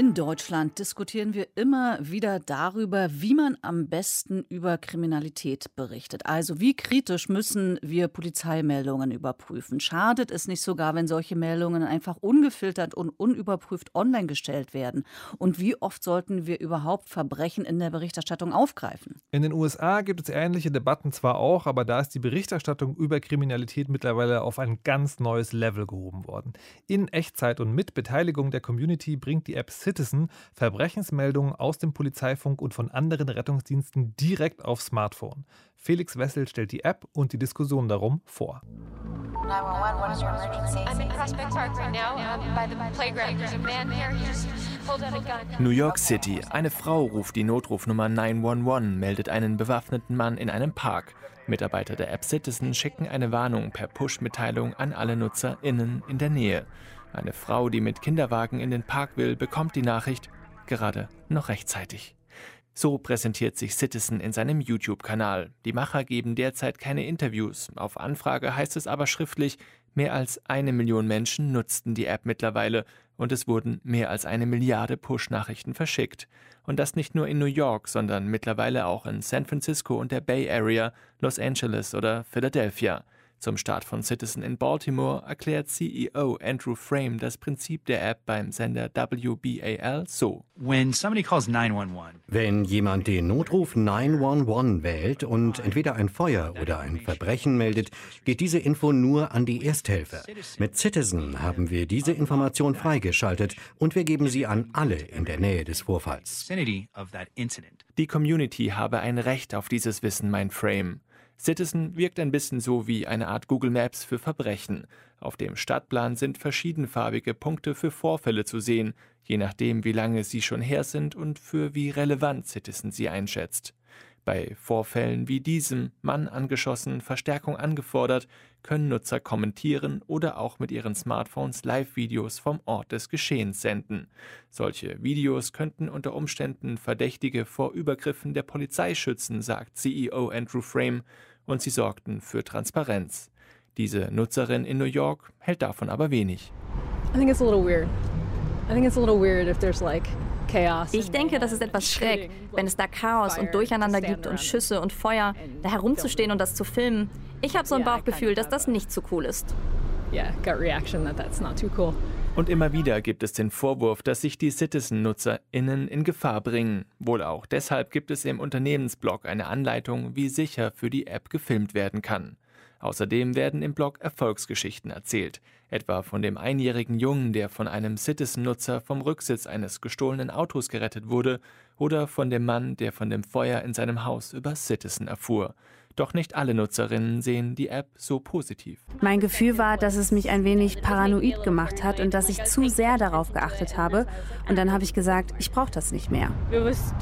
In Deutschland diskutieren wir immer wieder darüber, wie man am besten über Kriminalität berichtet. Also wie kritisch müssen wir Polizeimeldungen überprüfen? Schadet es nicht sogar, wenn solche Meldungen einfach ungefiltert und unüberprüft online gestellt werden? Und wie oft sollten wir überhaupt Verbrechen in der Berichterstattung aufgreifen? In den USA gibt es ähnliche Debatten zwar auch, aber da ist die Berichterstattung über Kriminalität mittlerweile auf ein ganz neues Level gehoben worden. In Echtzeit und mit Beteiligung der Community bringt die App Citizen Verbrechensmeldungen aus dem Polizeifunk und von anderen Rettungsdiensten direkt aufs Smartphone. Felix Wessel stellt die App und die Diskussion darum vor. 911, what is your emergency? I'm in Prospect Park right now, um, by the playground. There's a man here. He just pulled out a gun. New York City. Eine Frau ruft die Notrufnummer 911, meldet einen bewaffneten Mann in einem Park. Mitarbeiter der App Citizen schicken eine Warnung per Push-Mitteilung an alle NutzerInnen in der Nähe. Eine Frau, die mit Kinderwagen in den Park will, bekommt die Nachricht gerade noch rechtzeitig. So präsentiert sich Citizen in seinem YouTube-Kanal. Die Macher geben derzeit keine Interviews. Auf Anfrage heißt es aber schriftlich, mehr als eine Million Menschen nutzten die App mittlerweile und es wurden mehr als eine Milliarde Push-Nachrichten verschickt. Und das nicht nur in New York, sondern mittlerweile auch in San Francisco und der Bay Area, Los Angeles oder Philadelphia. Zum Start von Citizen in Baltimore erklärt CEO Andrew Frame das Prinzip der App beim Sender WBAL so. When somebody calls 911, Wenn jemand den Notruf 911 wählt und entweder ein Feuer oder ein Verbrechen meldet, geht diese Info nur an die Ersthilfe. Mit Citizen haben wir diese Information freigeschaltet und wir geben sie an alle in der Nähe des Vorfalls. Die Community habe ein Recht auf dieses Wissen, mein Frame. Citizen wirkt ein bisschen so wie eine Art Google Maps für Verbrechen. Auf dem Stadtplan sind verschiedenfarbige Punkte für Vorfälle zu sehen, je nachdem, wie lange sie schon her sind und für wie relevant Citizen sie einschätzt. Bei Vorfällen wie diesem, Mann angeschossen, Verstärkung angefordert, können Nutzer kommentieren oder auch mit ihren Smartphones Live-Videos vom Ort des Geschehens senden. Solche Videos könnten unter Umständen Verdächtige vor Übergriffen der Polizei schützen, sagt CEO Andrew Frame, und sie sorgten für Transparenz. Diese Nutzerin in New York hält davon aber wenig. I think it's a little weird. I think it's a little weird if there's like ich denke, das ist etwas schräg, wenn es da Chaos und Durcheinander gibt und Schüsse und Feuer, da herumzustehen und das zu filmen. Ich habe so ein Bauchgefühl, dass das nicht so cool ist. Und immer wieder gibt es den Vorwurf, dass sich die Citizen-NutzerInnen in Gefahr bringen. Wohl auch deshalb gibt es im Unternehmensblog eine Anleitung, wie sicher für die App gefilmt werden kann. Außerdem werden im Blog Erfolgsgeschichten erzählt, etwa von dem einjährigen Jungen, der von einem Citizen-Nutzer vom Rücksitz eines gestohlenen Autos gerettet wurde, oder von dem Mann, der von dem Feuer in seinem Haus über Citizen erfuhr. Doch nicht alle Nutzerinnen sehen die App so positiv. Mein Gefühl war, dass es mich ein wenig paranoid gemacht hat und dass ich zu sehr darauf geachtet habe. Und dann habe ich gesagt, ich brauche das nicht mehr. Es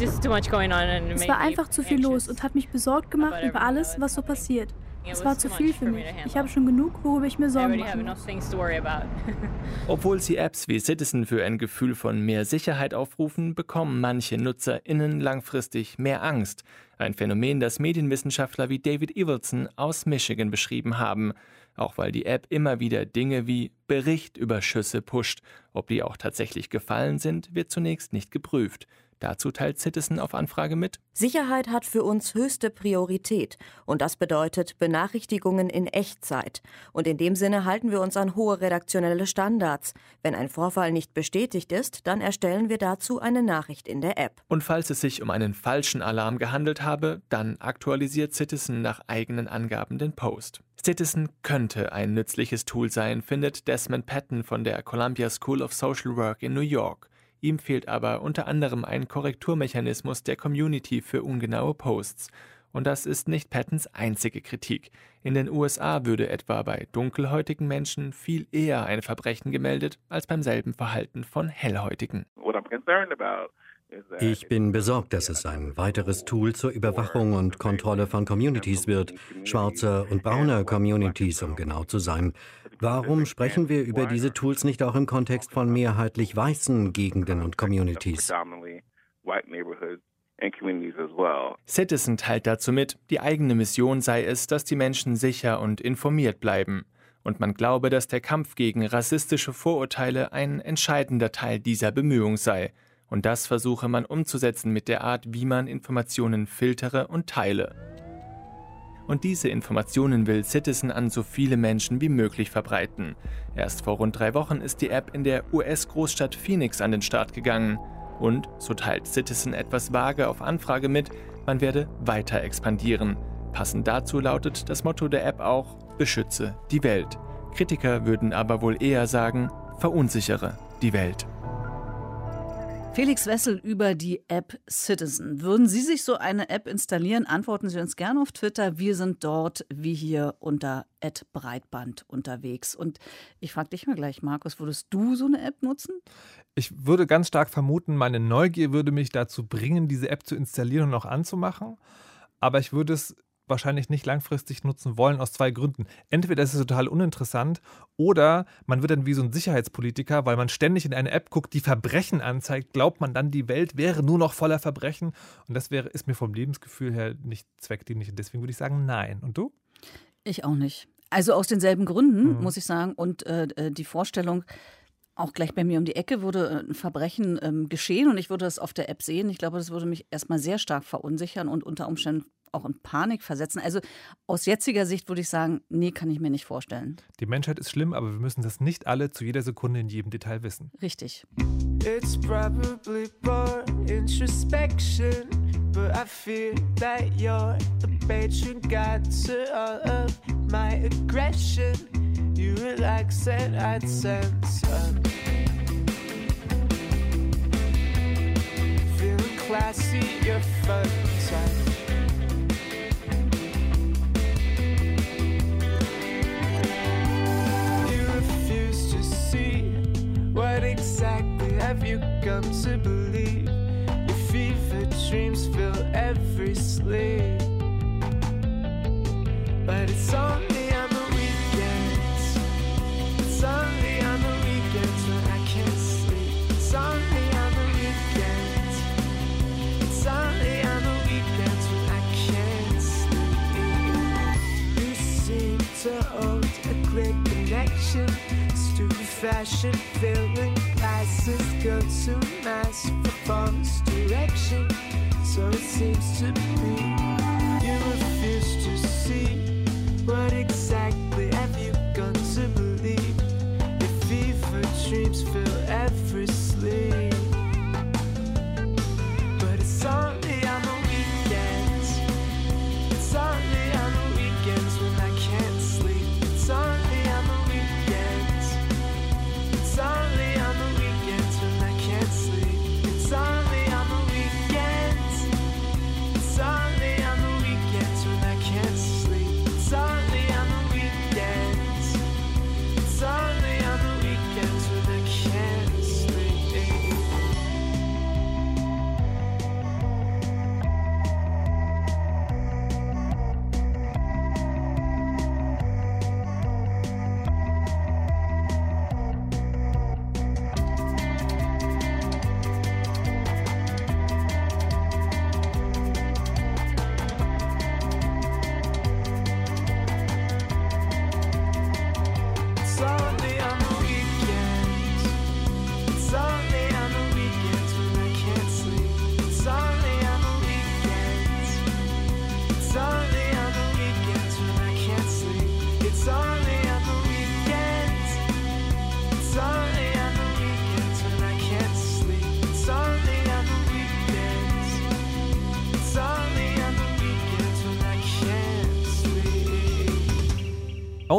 war einfach zu viel los und hat mich besorgt gemacht über alles, was so passiert. Es war zu viel für mich. Ich habe schon genug, worüber ich mir Sorgen mache. Obwohl sie Apps wie Citizen für ein Gefühl von mehr Sicherheit aufrufen, bekommen manche NutzerInnen langfristig mehr Angst. Ein Phänomen, das Medienwissenschaftler wie David Evelson aus Michigan beschrieben haben. Auch weil die App immer wieder Dinge wie Bericht über Schüsse pusht. Ob die auch tatsächlich gefallen sind, wird zunächst nicht geprüft. Dazu teilt Citizen auf Anfrage mit. Sicherheit hat für uns höchste Priorität und das bedeutet Benachrichtigungen in Echtzeit. Und in dem Sinne halten wir uns an hohe redaktionelle Standards. Wenn ein Vorfall nicht bestätigt ist, dann erstellen wir dazu eine Nachricht in der App. Und falls es sich um einen falschen Alarm gehandelt habe, dann aktualisiert Citizen nach eigenen Angaben den Post. Citizen könnte ein nützliches Tool sein, findet Desmond Patton von der Columbia School of Social Work in New York. Ihm fehlt aber unter anderem ein Korrekturmechanismus der Community für ungenaue Posts. Und das ist nicht Pattons einzige Kritik. In den USA würde etwa bei dunkelhäutigen Menschen viel eher ein Verbrechen gemeldet als beim selben Verhalten von hellhäutigen. Ich bin besorgt, dass es ein weiteres Tool zur Überwachung und Kontrolle von Communities wird, schwarzer und brauner Communities, um genau zu sein. Warum sprechen wir über diese Tools nicht auch im Kontext von mehrheitlich weißen Gegenden und Communities? Citizen teilt dazu mit, die eigene Mission sei es, dass die Menschen sicher und informiert bleiben. Und man glaube, dass der Kampf gegen rassistische Vorurteile ein entscheidender Teil dieser Bemühung sei. Und das versuche man umzusetzen mit der Art, wie man Informationen filtere und teile. Und diese Informationen will Citizen an so viele Menschen wie möglich verbreiten. Erst vor rund drei Wochen ist die App in der US-Großstadt Phoenix an den Start gegangen. Und, so teilt Citizen etwas vage auf Anfrage mit, man werde weiter expandieren. Passend dazu lautet das Motto der App auch Beschütze die Welt. Kritiker würden aber wohl eher sagen, verunsichere die Welt. Felix Wessel über die App Citizen. Würden Sie sich so eine App installieren? Antworten Sie uns gerne auf Twitter. Wir sind dort wie hier unter Breitband unterwegs. Und ich frage dich mal gleich, Markus, würdest du so eine App nutzen? Ich würde ganz stark vermuten, meine Neugier würde mich dazu bringen, diese App zu installieren und auch anzumachen. Aber ich würde es wahrscheinlich nicht langfristig nutzen wollen, aus zwei Gründen. Entweder ist es total uninteressant oder man wird dann wie so ein Sicherheitspolitiker, weil man ständig in eine App guckt, die Verbrechen anzeigt, glaubt man dann, die Welt wäre nur noch voller Verbrechen. Und das wäre, ist mir vom Lebensgefühl her nicht zweckdienlich. Und deswegen würde ich sagen, nein. Und du? Ich auch nicht. Also aus denselben Gründen, mhm. muss ich sagen. Und äh, äh die Vorstellung, auch gleich bei mir um die Ecke würde äh, ein Verbrechen ähm, geschehen und ich würde das auf der App sehen. Ich glaube, das würde mich erstmal sehr stark verunsichern und unter Umständen auch in Panik versetzen. Also aus jetziger Sicht würde ich sagen, nee, kann ich mir nicht vorstellen. Die Menschheit ist schlimm, aber wir müssen das nicht alle zu jeder Sekunde in jedem Detail wissen. Richtig. It's probably more introspection, but I feel that you're the patron god to all of my aggression. You relax and I'd sense Feeling classy, you're fun time. Come to believe your fever dreams fill every sleep. But it's only on the weekends. It's only on the weekends when I can't sleep. It's only on the weekends. It's only on the weekends when I can't sleep. You seem to hold a clear connection. Stupid fashion, feeling glasses go to mass for false direction. So it seems to be. You refuse to see what exactly have you gone to believe? Your fever dreams fill every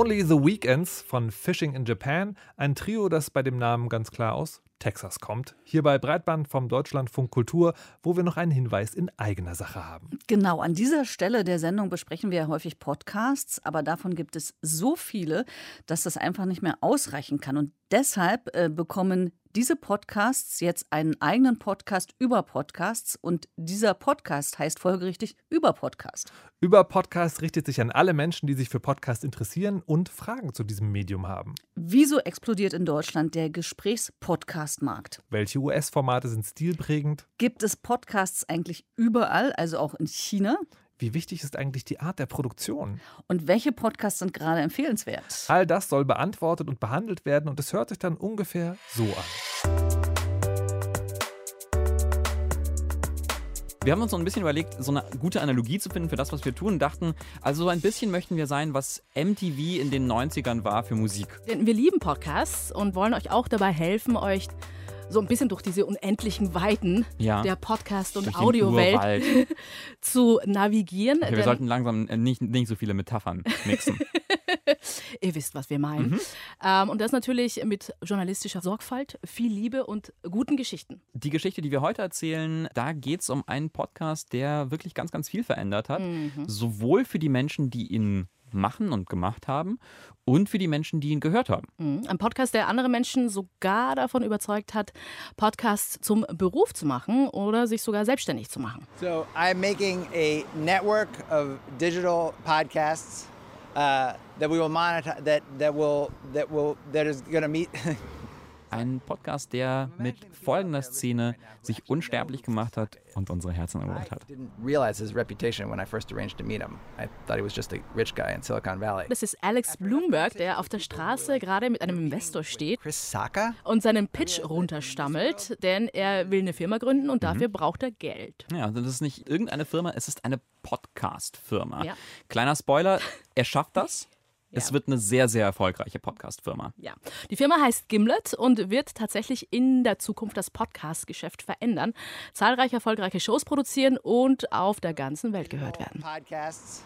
Only the Weekends von Fishing in Japan, ein Trio, das bei dem Namen ganz klar aus Texas kommt. Hier bei Breitband vom Deutschlandfunk Kultur, wo wir noch einen Hinweis in eigener Sache haben. Genau, an dieser Stelle der Sendung besprechen wir ja häufig Podcasts, aber davon gibt es so viele, dass das einfach nicht mehr ausreichen kann. Und deshalb äh, bekommen diese Podcasts jetzt einen eigenen Podcast über Podcasts und dieser Podcast heißt folgerichtig über Podcast. Über Podcast richtet sich an alle Menschen, die sich für Podcast interessieren und Fragen zu diesem Medium haben. Wieso explodiert in Deutschland der Gesprächspodcast-Markt? Welche US-Formate sind stilprägend? Gibt es Podcasts eigentlich überall, also auch in China? Wie wichtig ist eigentlich die Art der Produktion? Und welche Podcasts sind gerade empfehlenswert? All das soll beantwortet und behandelt werden und es hört sich dann ungefähr so an. Wir haben uns so ein bisschen überlegt, so eine gute Analogie zu finden für das, was wir tun. Dachten, also so ein bisschen möchten wir sein, was MTV in den 90ern war für Musik. Denn wir lieben Podcasts und wollen euch auch dabei helfen, euch so ein bisschen durch diese unendlichen Weiten Ja. der Podcast- und Audiowelt zu navigieren. Okay, wir sollten langsam äh, nicht, nicht so viele Metaphern mixen. Ihr wisst, was wir meinen. Mhm. Ähm, und das natürlich mit journalistischer Sorgfalt, viel Liebe und guten Geschichten. Die Geschichte, die wir heute erzählen, da geht es um einen Podcast, der wirklich ganz, ganz viel verändert hat. Mhm. Sowohl für die Menschen, die ihn machen und gemacht haben und für die Menschen, die ihn gehört haben. Mhm. Ein Podcast, der andere Menschen sogar davon überzeugt hat, Podcasts zum Beruf zu machen oder sich sogar selbstständig zu machen. So I'm making a network of digital podcasts uh, that we will monitor. That that will that will that is going to meet. Ein Podcast, der mit folgender Szene sich unsterblich gemacht hat und unsere Herzen erobert hat. didn't realize his reputation when I first arranged to meet him. I thought he was just a rich guy in Silicon Valley. Das ist Alex Bloomberg, der auf der Straße gerade mit einem Investor steht Chris Saka? und seinen Pitch runterstammelt, denn er will eine Firma gründen und dafür braucht er Geld. Ja, also das ist nicht irgendeine Firma, es ist eine Podcast-Firma. Ja. Kleiner Spoiler, er schafft das. Es wird eine sehr, sehr erfolgreiche Podcast-Firma. Ja. Die Firma heißt Gimlet und wird tatsächlich in der Zukunft das Podcast-Geschäft verändern, zahlreiche erfolgreiche Shows produzieren und auf der ganzen Welt gehört werden. Podcasts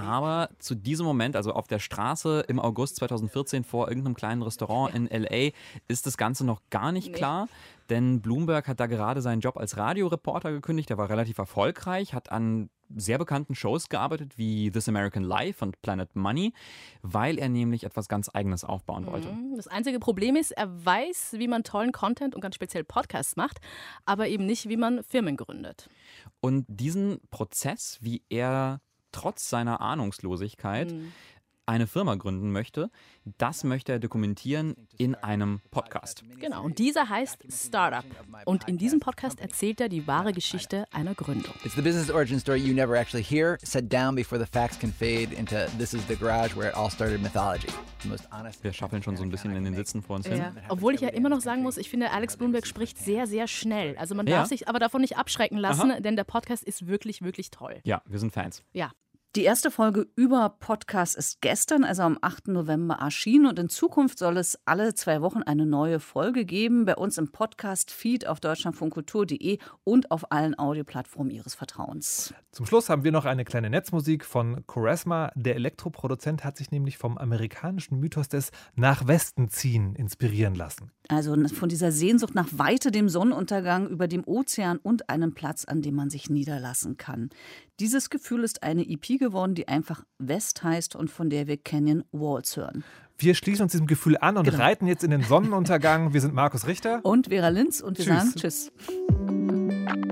Aber zu diesem Moment, also auf der Straße im August 2014 vor irgendeinem kleinen Restaurant in LA, ist das Ganze noch gar nicht klar. Denn Bloomberg hat da gerade seinen Job als Radioreporter gekündigt. Der war relativ erfolgreich, hat an sehr bekannten Shows gearbeitet wie This American Life und Planet Money, weil er nämlich etwas ganz Eigenes aufbauen wollte. Mhm. Das einzige Problem ist, er weiß, wie man tollen Content und ganz speziell Podcasts macht, aber eben nicht, wie man Firmen gründet. Und diesen Prozess, wie er trotz seiner Ahnungslosigkeit mhm eine Firma gründen möchte. Das möchte er dokumentieren in einem Podcast. Genau, und dieser heißt Startup. Und in diesem Podcast erzählt er die wahre Geschichte einer Gründung. It's the business origin story you never actually hear, set down before the facts can fade into this is the garage where it all started mythology. Wir schaffeln schon so ein bisschen in den Sitzen vor uns ja. hin. Obwohl ich ja immer noch sagen muss, ich finde, Alex Bloomberg spricht sehr, sehr schnell. Also man darf ja. sich aber davon nicht abschrecken lassen, Aha. denn der Podcast ist wirklich, wirklich toll. Ja, wir sind Fans. Ja. Die erste Folge über Podcast ist gestern, also am 8. November erschienen und in Zukunft soll es alle zwei Wochen eine neue Folge geben bei uns im Podcast-Feed auf deutschlandfunkkultur.de und auf allen Audioplattformen Ihres Vertrauens. Zum Schluss haben wir noch eine kleine Netzmusik von Choresma. Der Elektroproduzent hat sich nämlich vom amerikanischen Mythos des Nach Westen ziehen inspirieren lassen. Also von dieser Sehnsucht nach Weite, dem Sonnenuntergang, über dem Ozean und einem Platz, an dem man sich niederlassen kann. Dieses Gefühl ist eine EP geworden, die einfach West heißt und von der wir Canyon Walls hören. Wir schließen uns diesem Gefühl an und genau. reiten jetzt in den Sonnenuntergang. Wir sind Markus Richter und Vera Linz und wir tschüss. sagen Tschüss.